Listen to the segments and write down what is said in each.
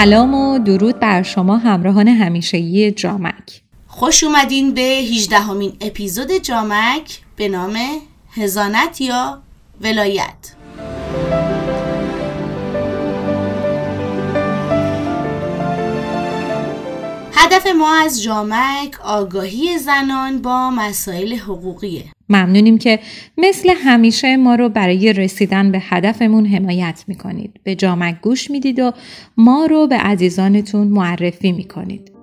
سلام و درود بر شما همراهان همیشگی جامک. خوش اومدین به 18 همین اپیزود جامک به نام هزانت یا ولایت. هدف ما از جامک آگاهی زنان با مسائل حقوقیه ممنونیم که مثل همیشه ما رو برای رسیدن به هدفمون حمایت می‌کنید. به جامک گوش می‌دید و ما رو به عزیزانتون معرفی می‌کنید.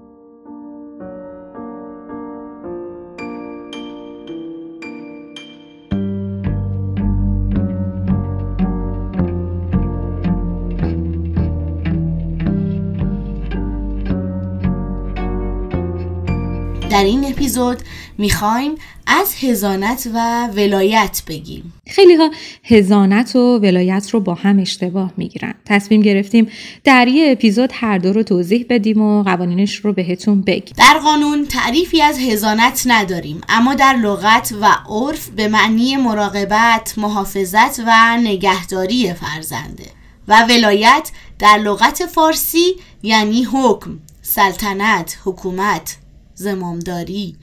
در این اپیزود می‌خوایم از هزانت و ولایت بگیم. خیلی ها هزانت و ولایت رو با هم اشتباه می‌گیرن. تصمیم گرفتیم در یه اپیزود هر دو رو توضیح بدیم و قوانینش رو بهتون بگیم. در قانون تعریفی از هزانت نداریم اما در لغت و عرف به معنی مراقبت محافظت و نگهداری فرزنده. و ولایت در لغت فارسی یعنی حکم سلطنت حکومت. زمامداری.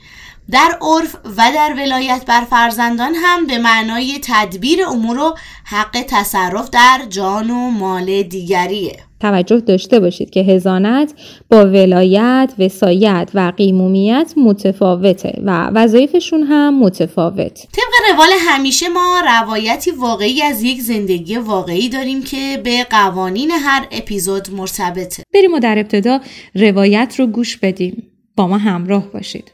در عرف و در ولایت بر فرزندان هم به معنای تدبیر امور و حق تصرف در جان و مال دیگریه. توجه داشته باشید که هزانت با ولایت، وسایت و قیمومیت متفاوته و وظایفشون هم متفاوت. طبق روال همیشه ما روایتی واقعی از یک زندگی واقعی داریم که به قوانین هر اپیزود مرتبطه. بریم و در ابتدا روایت رو گوش بدیم. با ما همراه باشید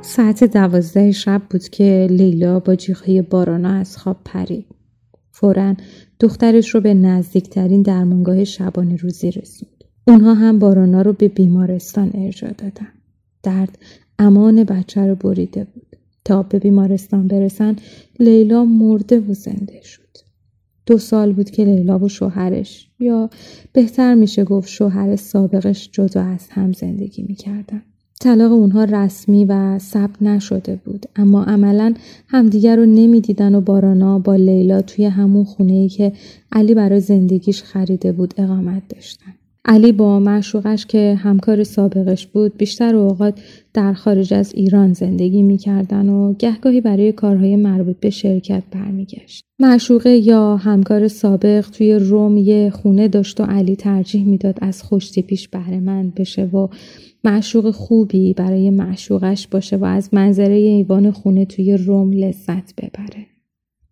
ساعت دوازده شب بود که لیلا با جیغهای بارانا از خواب پرید. فورا دخترش رو به نزدیکترین درمانگاه شبانه روزی رسوند. اونها هم بارانا رو به بیمارستان ارجا دادن. درد امان بچه رو بریده بود. تا به بیمارستان برسن لیلا مرده و زنده شد. دو سال بود که لیلا و شوهرش یا بهتر میشه گفت شوهر سابقش جدا از هم زندگی می‌کردن. طلاق اونها رسمی و ثبت نشده بود اما عملا همدیگر رو نمی‌دیدن و بارانا با لیلا توی همون خونه ای که علی برای زندگیش خریده بود اقامت داشتن. علی با معشوقش که همکار سابقش بود بیشتر اوقات در خارج از ایران زندگی می‌کردن و گهگاهی برای کارهای مربوط به شرکت برمیگشت. معشوقه یا همکار سابق توی روم یه خونه داشت و علی ترجیح می‌داد از خوشتیپیش بهرهمند بشه و معشوق خوبی برای معشوقش باشه و از منظره ایوان خونه توی روم لذت ببره.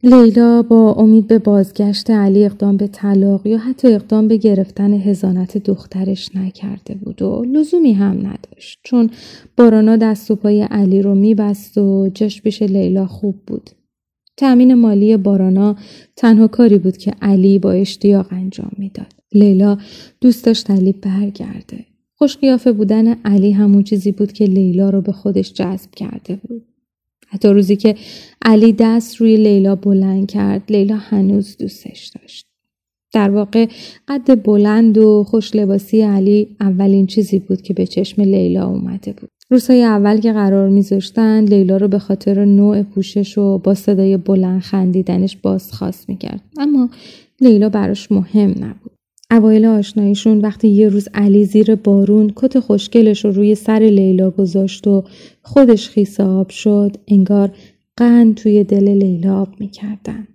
لیلا با امید به بازگشت علی اقدام به طلاق یا حتی اقدام به گرفتن هزانت دخترش نکرده بود و لزومی هم نداشت چون بارانا دست و پای علی رو میبست و جش پیش لیلا خوب بود. تأمین مالی بارانا تنها کاری بود که علی با اشتیاق انجام می‌داد. لیلا دوست داشت علی برگرده. خوش بودن علی همون چیزی بود که لیلا رو به خودش جذب کرده بود. حتی روزی که علی دست روی لیلا بلند کرد لیلا هنوز دوستش داشت. در واقع قد بلند و خوش لباسی علی اولین چیزی بود که به چشم لیلا اومده بود. روزهای اول که قرار میذاشتن لیلا رو به خاطر نوع پوشش و با صدای بلند خندیدنش بازخواست می‌کرد اما لیلا براش مهم نبود. اوایل آشناییشون وقتی یه روز علی زیر بارون کت خوشگلش رو روی سر لیلا گذاشت و خودش خیس آب شد انگار قند توی دل لیلا آب می‌کردن.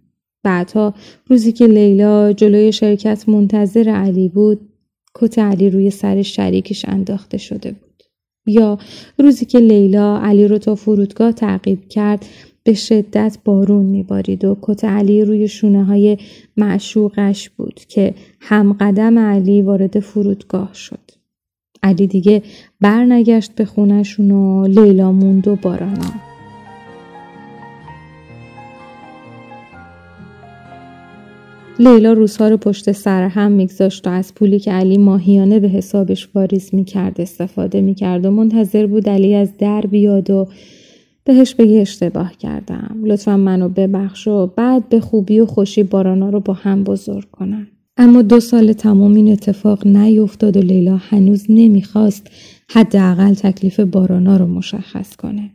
بعدها روزی که لیلا جلوی شرکت منتظر علی بود کت علی روی سر شریکش انداخته شده بود. یا روزی که لیلا علی رو تا فرودگاه تعقیب کرد به شدت بارون میبارید و کت علی روی شونه های معشوقش بود که همقدم علی وارد فرودگاه شد. علی دیگه برنگشت به خونشون و لیلا موند و بارانا. لیلا روزها رو پشت سر هم میگذاشت و از پولی که علی ماهیانه به حسابش واریز می‌کرد استفاده می‌کرد و منتظر بود علی از در بیاد و بهش بگی اشتباه کردم. لطفا منو ببخش و بعد به خوبی و خوشی بارانا رو با هم بزرگ کنن. اما دو سال تمام این اتفاق نیفتاد و لیلا هنوز نمی‌خواست حداقل تکلیف بارانا رو مشخص کنه.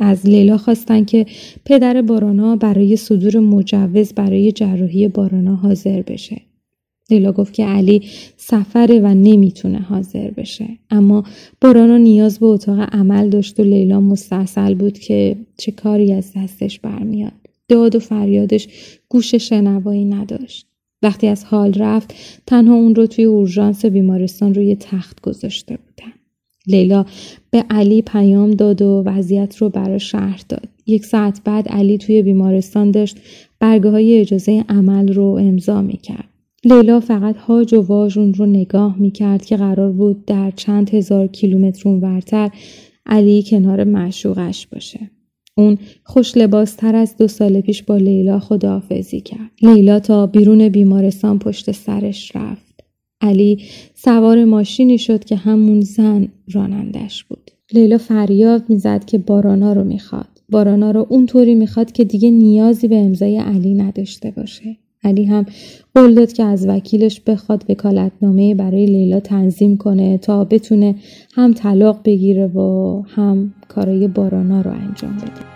از لیلا خواستن که پدر بارانا برای صدور مجوز برای جراحی بارانا حاضر بشه. لیلا گفت که علی سفره و نمی‌تونه حاضر بشه. اما بارانا نیاز به اتاق عمل داشت و لیلا مستحصل بود که چه کاری از دستش برمیاد. داد و فریادش گوش شنوایی نداشت. وقتی از حال رفت تنها اون رو توی اورژانس بیمارستان روی تخت گذاشته بودن. لیلا به علی پیام داد و وضعیت رو برای شهر داد. یک ساعت بعد علی توی بیمارستان داشت برگه های اجازه عمل رو امضا می‌کرد. لیلا فقط هاج و واژ اون رو نگاه می‌کرد که قرار بود در چند هزار کیلومتر اونورتر علی کنار معشوقش باشه. اون خوش لباستر از دو سال پیش با لیلا خداحافظی کرد. لیلا تا بیرون بیمارستان پشت سرش رفت. علی سوار ماشینی شد که همون زن رانندش بود. لیلا فریاد می‌زد که بارانا رو می‌خواد. بارانا رو اونطوری می‌خواد که دیگه نیازی به امضای علی نداشته باشه. علی هم قول داد که از وکیلش بخواد وکالتنامه برای لیلا تنظیم کنه تا بتونه هم طلاق بگیره و هم کارای بارانا رو انجام بده.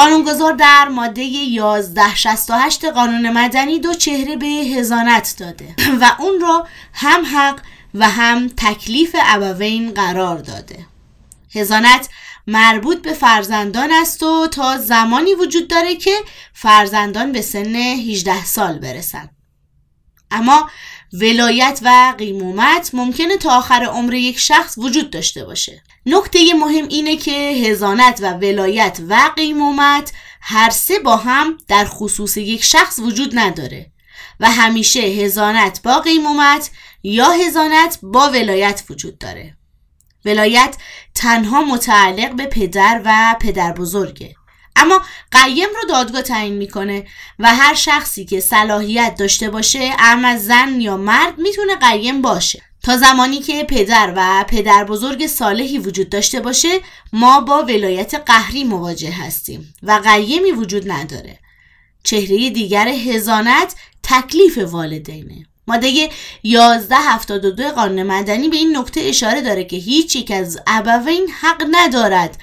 قانونگذار در ماده 1168 قانون مدنی دو چهره به هزانت داده و اون را هم حق و هم تکلیف ابوین قرار داده. هزانت مربوط به فرزندان است و تا زمانی وجود داره که فرزندان به سن 18 سال برسن. اما ولایت و قیمومت ممکنه تا آخر عمر یک شخص وجود داشته باشه. نکته مهم اینه که هزانت و ولایت و قیمومت هر سه با هم در خصوص یک شخص وجود نداره و همیشه هزانت با قیمومت یا هزانت با ولایت وجود داره. ولایت تنها متعلق به پدر و پدر بزرگه اما قیم رو دادگاه تعیین می‌کنه و هر شخصی که صلاحیت داشته باشه اما زن یا مرد می‌تونه قیم باشه. تا زمانی که پدر و پدر بزرگ صالحی وجود داشته باشه ما با ولایت قهری مواجه هستیم و قیمی وجود نداره. چهره دیگر هزانت تکلیف والدینه. ماده 1172 قانون مدنی به این نکته اشاره داره که هیچ یک از ابوین حق ندارد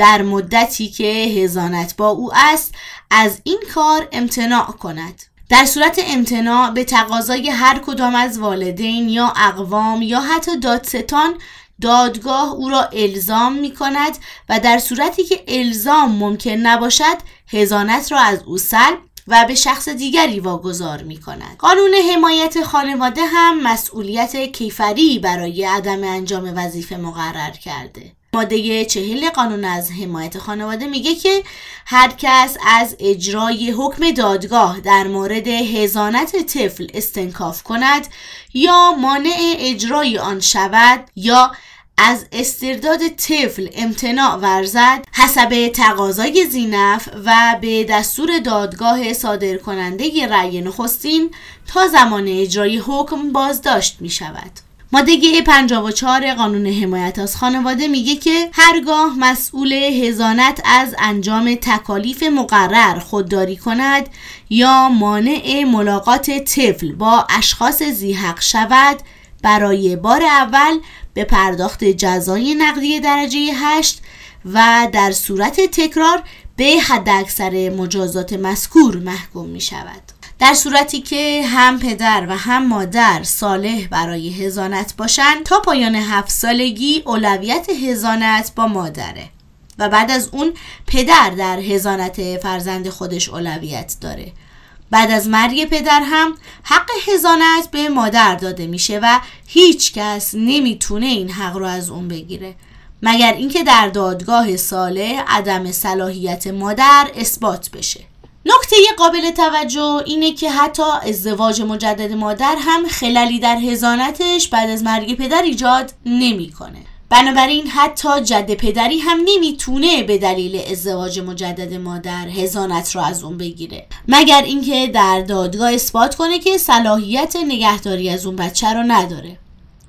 در مدتی که هزانت با او است از این کار امتناع کند در صورت امتناع به تقاضای هر کدام از والدین یا اقوام یا حتی دادستان دادگاه او را الزام می کند و در صورتی که الزام ممکن نباشد هزانت را از او سلب و به شخص دیگری واگذار می کند. قانون حمایت خانواده هم مسئولیت کیفری برای عدم انجام وظیفه مقرر کرده. ماده چهل قانون از حمایت خانواده میگه که هر کس از اجرای حکم دادگاه در مورد هزانت طفل استنکاف کند یا مانع اجرای آن شود یا از استرداد طفل امتناع ورزد حسب تقاضای زینف و به دستور دادگاه صادر کننده رأی نخستین تا زمان اجرای حکم بازداشت می شود. ماده 54 قانون حمایت از خانواده میگه که هرگاه مسئول هزانت از انجام تکالیف مقرر خودداری کند یا مانع ملاقات طفل با اشخاص زیحق شود برای بار اول به پرداخت جزای نقدی درجه 8 و در صورت تکرار به حداکثر مجازات مذکور محکوم می شود. در صورتی که هم پدر و هم مادر صالح برای هزانت باشند تا پایان هفت سالگی اولویت هزانت با مادره و بعد از اون پدر در هزانت فرزند خودش اولویت داره. بعد از مرگ پدر هم حق هزانت به مادر داده میشه و هیچ کس نمی‌تونه این حق رو از اون بگیره. مگر اینکه در دادگاه ساله عدم صلاحیت مادر اثبات بشه. نکته قابل توجه اینه که حتی ازدواج مجدد مادر هم خلالی در هزانتش بعد از مرگ پدر ایجاد نمی‌کنه. بنابراین حتی جد پدری هم نمی‌تونه به دلیل ازدواج مجدد مادر هزانت رو از اون بگیره. مگر اینکه در دادگاه اثبات کنه که صلاحیت نگهداری از اون بچه رو نداره.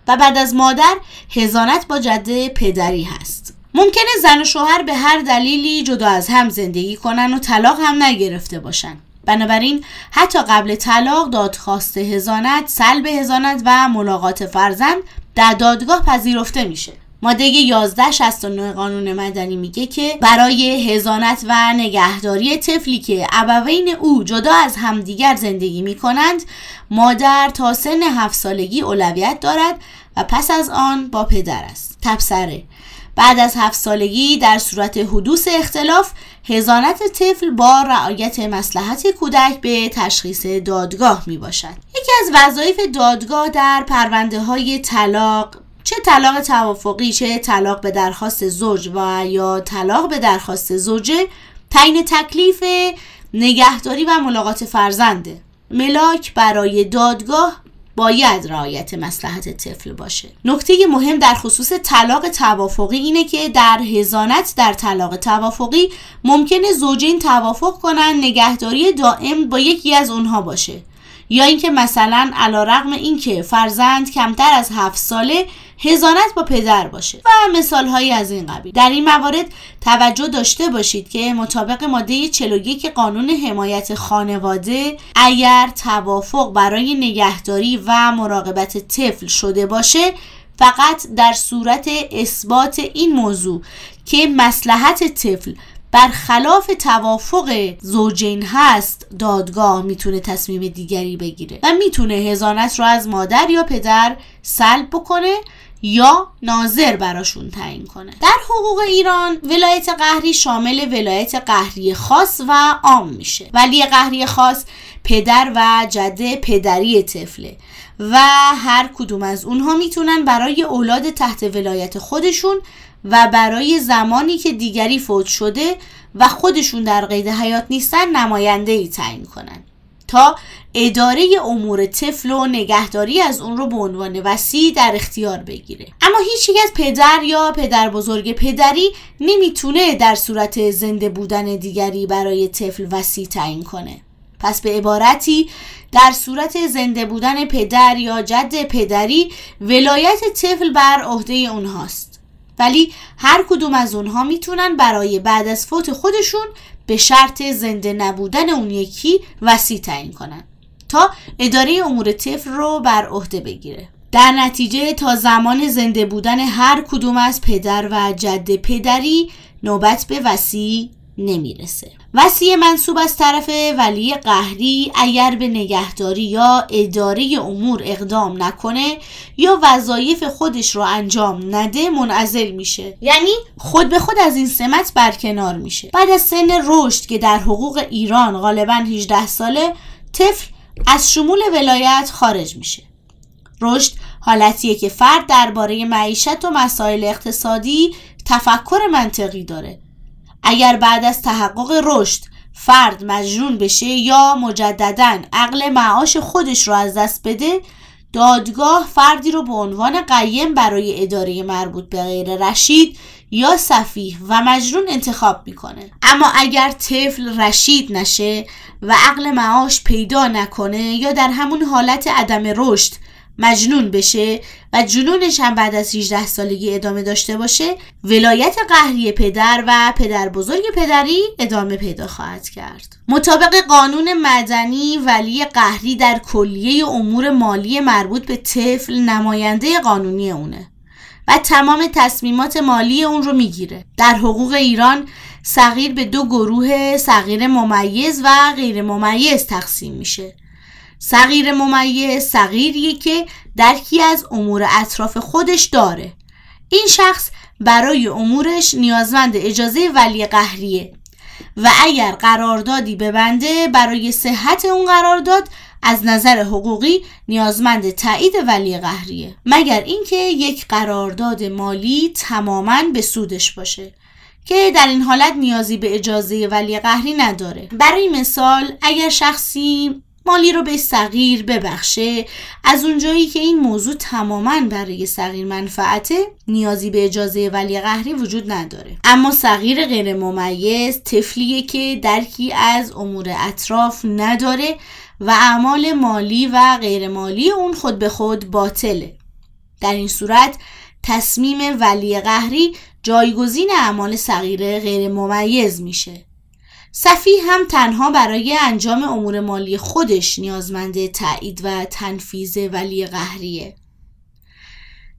و بعد از مادر هزانت با جده پدری هست. ممکنه زن و شوهر به هر دلیلی جدا از هم زندگی کنن و طلاق هم نگرفته باشن. بنابراین حتی قبل طلاق دادخواست هزانت سلب هزانت و ملاقات فرزند در دادگاه پذیرفته میشه. ماده 1169 قانون مدنی میگه که برای هزانت و نگهداری طفلی که ابوین او جدا از همدیگر زندگی می‌کنند مادر تا سن هفت سالگی اولویت دارد و پس از آن با پدر است. تبصره. بعد از هفت سالگی در صورت حدوث اختلاف هزانت طفل با رعایت مسلحت کودک به تشخیص دادگاه می باشد یکی از وظایف دادگاه در پرونده های طلاق چه طلاق توافقی چه طلاق به درخواست زوج و یا طلاق به درخواست زوجه تعیین تکلیف نگهداری و ملاقات فرزنده ملاک برای دادگاه باید رعایت مسلحت طفل باشه. نکته مهم در خصوص طلاق توافقی اینه که در هزانت در طلاق توافقی ممکنه زوجین توافق کنن نگهداری دائم با یکی از اونها باشه. یا اینکه مثلا علا رقم اینکه فرزند کمتر از هفت ساله هزانت با پدر باشه. و مثال هایی از این قبیل. در این موارد توجه داشته باشید که مطابق ماده 41 قانون حمایت خانواده اگر توافق برای نگهداری و مراقبت طفل شده باشه فقط در صورت اثبات این موضوع که مسلحت طفل برخلاف توافق زوجین هست دادگاه می‌تونه تصمیم دیگری بگیره. و می‌تونه هزانت رو از مادر یا پدر سلب بکنه یا ناظر براشون تعیین کنه. در حقوق ایران ولایت قهری شامل ولایت قهری خاص و عام میشه. ولی قهری خاص پدر و جده پدری طفله و هر کدوم از اونها می‌تونن برای اولاد تحت ولایت خودشون و برای زمانی که دیگری فوت شده و خودشون در قید حیات نیستن نماینده ای تعیین کنن. تا اداره امور طفل و نگهداری از اون رو به عنوان وسیع در اختیار بگیره. اما هیچ یک از پدر یا پدر بزرگ پدری نمی‌تونه در صورت زنده بودن دیگری برای طفل وسیع تعیین کنه. پس به عبارتی در صورت زنده بودن پدر یا جد پدری ولایت طفل بر عهده اونهاست. ولی هر کدوم از اونها می‌تونن برای بعد از فوت خودشون به شرط زنده نبودن اون یکی وسیع تعیین کنن تا اداره امور طفل رو بر عهده بگیره. در نتیجه تا زمان زنده بودن هر کدوم از پدر و جد پدری نوبت به وسیع نمی‌رسه. وسیع منصوب از طرف ولی قهری اگر به نگهداری یا اداره امور اقدام نکنه یا وظایف خودش رو انجام نده منعزل میشه. یعنی خود به خود از این سمت برکنار میشه. بعد از سن رشد که در حقوق ایران غالبا 18 ساله طفل از شمول ولایت خارج میشه. رشد حالتیه که فرد درباره معیشت و مسائل اقتصادی تفکر منطقی داره. اگر بعد از تحقق رشد فرد مجنون بشه یا مجددا عقل معاش خودش رو از دست بده دادگاه فردی رو به عنوان قیم برای اداره مربوط به غیر رشید یا صفیح و مجنون انتخاب می‌کنه. اما اگر طفل رشید نشه و عقل معاش پیدا نکنه یا در همون حالت عدم رشد مجنون بشه و جنونش هم بعد از 18 سالگی ادامه داشته باشه ولایت قهری پدر و پدر بزرگ پدری ادامه پیدا خواهد کرد. مطابق قانون مدنی ولی قهری در کلیه امور مالی مربوط به طفل نماینده قانونی اونه و تمام تصمیمات مالی اون رو می‌گیره. در حقوق ایران صغیر به دو گروه صغیر ممیز و غیر ممیز تقسیم میشه. صغیر ممیز صغیریه که درکی از امور اطراف خودش داره. این شخص برای امورش نیازمند اجازه ولی قهریه و اگر قراردادی ببنده برای صحت اون قرارداد از نظر حقوقی نیازمند تایید ولی قهریه. مگر اینکه یک قرارداد مالی تماما به سودش باشه که در این حالت نیازی به اجازه ولی قهری نداره. برای مثال اگر شخصی مالی رو به صغیر ببخشه. از اونجایی که این موضوع تماما برای صغیر منفعته نیازی به اجازه ولی قهری وجود نداره. اما صغیر غیر ممیز طفلیه که درکی از امور اطراف نداره و اعمال مالی و غیر مالی اون خود به خود باطله. در این صورت تصمیم ولی قهری جایگزین اعمال صغیره غیر ممیز میشه. صفی هم تنها برای انجام امور مالی خودش نیازمند تایید و تنفیز ولی قهریه.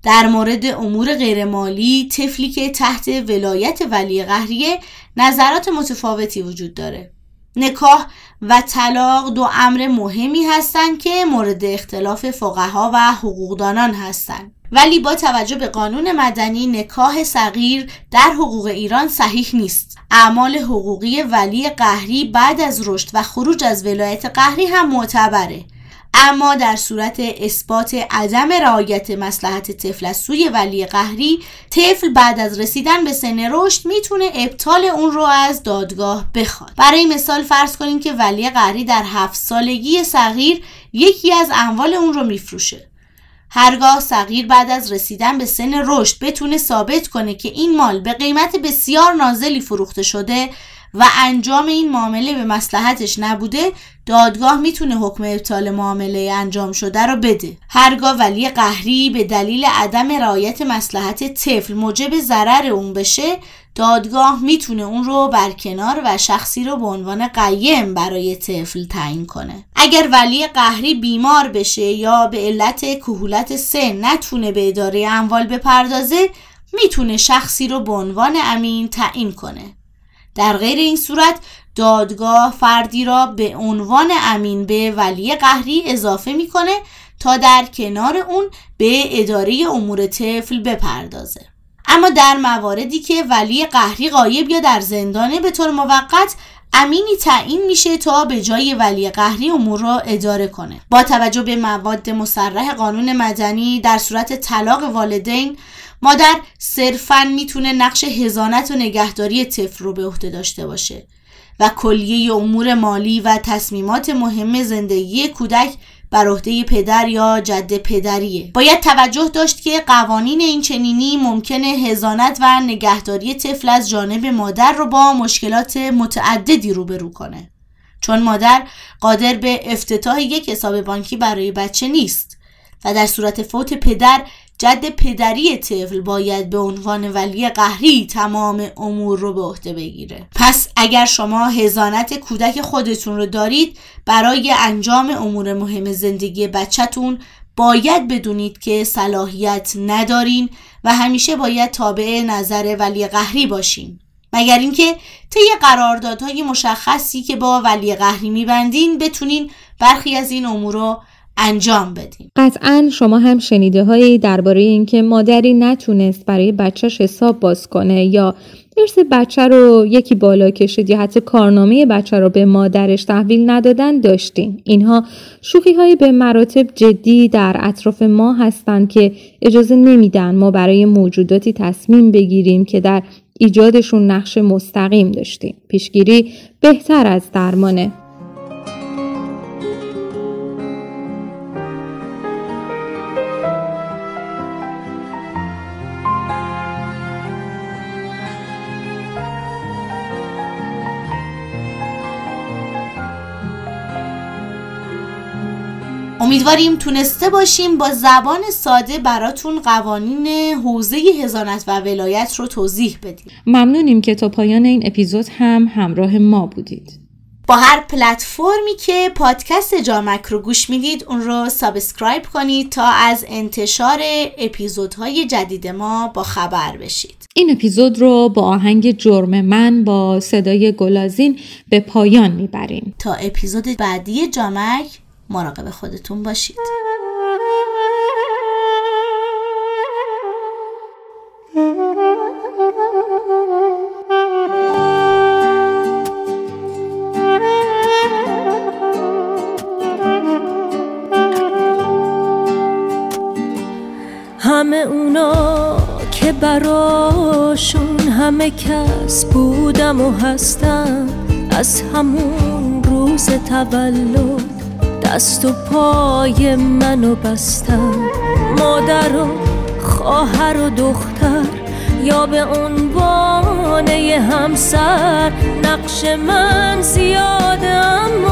در مورد امور غیرمالی طفلی که تحت ولایت ولی قهریه نظرات متفاوتی وجود داره. نکاح و طلاق دو امر مهمی هستند که مورد اختلاف فقها و حقوقدانان هستند. ولی با توجه به قانون مدنی نکاح صغیر در حقوق ایران صحیح نیست. اعمال حقوقی ولی قهری بعد از رشد و خروج از ولایت قهری هم معتبره. اما در صورت اثبات عدم رعایت مسلحت طفل از سوی ولی قهری طفل بعد از رسیدن به سن رشد می‌تونه ابطال اون رو از دادگاه بخواد. برای مثال فرض کنیم که ولی قهری در هفت سالگی صغیر یکی از اموال اون رو میفروشه. هرگاه صغیر بعد از رسیدن به سن رشد بتونه ثابت کنه که این مال به قیمت بسیار نازلی فروخته شده و انجام این معامله به مسلحتش نبوده دادگاه می‌تونه حکم ابطال معامله انجام شده رو بده. هرگاه ولی قهری به دلیل عدم رعایت مسلحت طفل موجب ضرر اون بشه دادگاه می‌تونه اون رو برکنار و شخصی رو به عنوان قیم برای طفل تعیین کنه. اگر ولی قهری بیمار بشه یا به علت کهولت سن نتونه به اداره اموال بپردازه می‌تونه شخصی رو به عنوان امین تعیین کنه. در غیر این صورت دادگاه فردی را به عنوان امین به ولی قهری اضافه می‌کنه تا در کنار اون به اداره امور طفل بپردازه. اما در مواردی که ولی قهری غایب یا در زندانه به طور موقت امینی تعیین میشه تا به جای ولی قهری امور را اداره کنه. با توجه به مواد مصرح قانون مدنی در صورت طلاق والدین مادر صرفا می‌تونه نقش هزانت و نگهداری طفل رو به عهده داشته باشه و کلیه امور مالی و تصمیمات مهم زندگی کودک بر عهده پدر یا جد پدریه. باید توجه داشت که قوانین این چنینی ممکنه هزانت و نگهداری طفل از جانب مادر رو با مشکلات متعددی روبرو کنه. چون مادر قادر به افتتاح یک حساب بانکی برای بچه نیست و در صورت فوت پدر جد پدری طفل باید به عنوان ولی قهری تمام امور رو به عهده بگیره. پس اگر شما هزانت کودک خودتون رو دارید برای انجام امور مهم زندگی بچهتون باید بدونید که صلاحیت ندارین و همیشه باید تابع نظر ولی قهری باشین. مگر اینکه طی قراردادهای مشخصی که با ولی قهری میبندین بتونین برخی از این امور رو انجام بدیم. قطعا شما هم شنیده هایی درباره اینکه مادری نتونست برای بچهش حساب باز کنه یا ارث بچه رو یکی بالا کشید یا حتی کارنامه بچه رو به مادرش تحویل ندادن داشتیم. اینها شوخی های به مراتب جدی در اطراف ما هستند که اجازه نمیدن ما برای موجوداتی تصمیم بگیریم که در ایجادشون نقش مستقیم داشتیم. پیشگیری بهتر از درمانه. امیدواریم تونسته باشیم با زبان ساده براتون قوانین حوزه هزانت و ولایت رو توضیح بدیم. ممنونیم که تا پایان این اپیزود هم همراه ما بودید. با هر پلتفرمی که پادکست جامک رو گوش می‌دید اون رو subscribe کنید تا از انتشار اپیزودهای جدید ما با خبر بشید. این اپیزود رو با آهنگ جرم من با صدای گلازین به پایان می‌بریم. تا اپیزود بعدی جامک مراقب خودتون باشید. همه اونا که براشون همه کس بودم و هستم از همون روز تولد دست و پای منو بستن مادر و خواهر و دختر یا به عنوان همسر. نقش من زیاده اما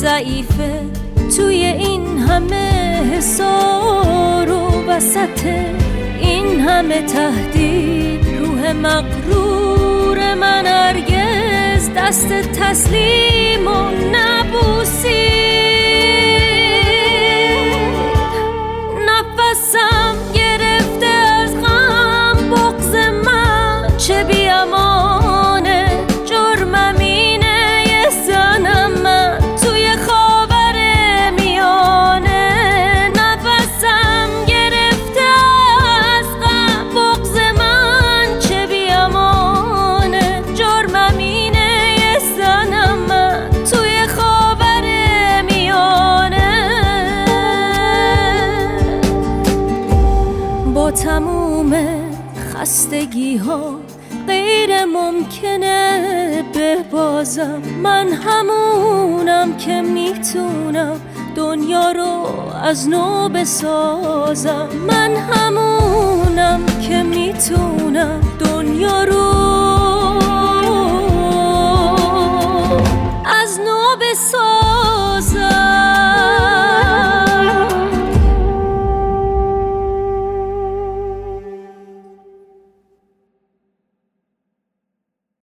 ضعیفه. توی این همه حسار و وسط این همه تهدید روح مقرور من ارگز دست تسلیم و نبوسی خستگی ها غیر ممکنه ببازم. من همونم که می‌تونم دنیا رو از نو بسازم. من همونم که می‌تونم دنیا رو از نو بسازم.